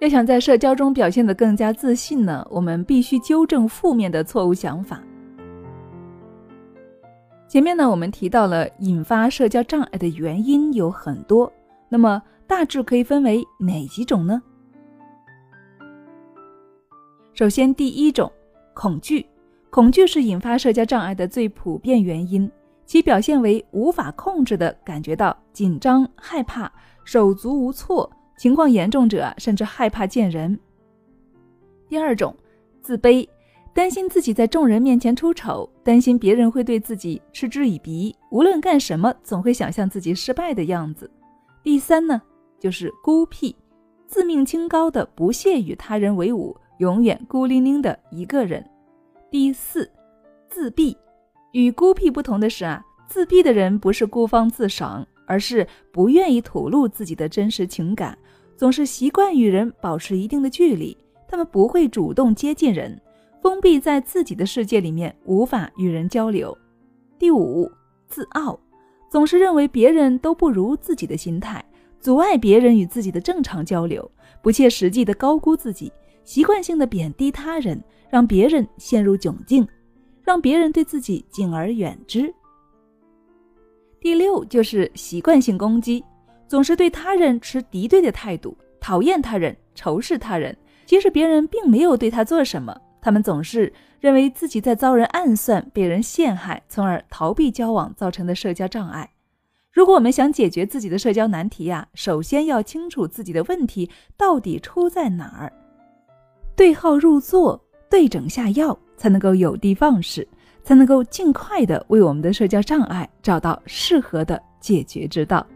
要想在社交中表现得更加自信呢，我们必须纠正负面的错误想法。前面呢，我们提到了引发社交障碍的原因有很多，那么大致可以分为哪几种呢？首先，第一种，恐惧。恐惧是引发社交障碍的最普遍原因，其表现为无法控制的感觉到紧张、害怕、手足无措。情况严重者甚至害怕见人。第二种，自卑，担心自己在众人面前出丑，担心别人会对自己嗤之以鼻，无论干什么总会想象自己失败的样子。第三呢，就是孤僻，自命清高的不屑与他人为伍，永远孤零零的一个人。第四，自闭，与孤僻不同的是啊，自闭的人不是孤芳自赏。而是不愿意吐露自己的真实情感，总是习惯与人保持一定的距离。他们不会主动接近人，封闭在自己的世界里面，无法与人交流。第五，自傲，总是认为别人都不如自己的心态，阻碍别人与自己的正常交流，不切实际的高估自己，习惯性的贬低他人，让别人陷入窘境，让别人对自己敬而远之。第六就是习惯性攻击，总是对他人持敌对的态度，讨厌他人，仇视他人，即使别人并没有对他做什么，他们总是认为自己在遭人暗算，被人陷害，从而逃避交往造成的社交障碍。如果我们想解决自己的社交难题呀，首先要清楚自己的问题到底出在哪儿，对号入座，对症下药，才能够有的放矢。才能够尽快的为我们的社交障碍找到适合的解决之道。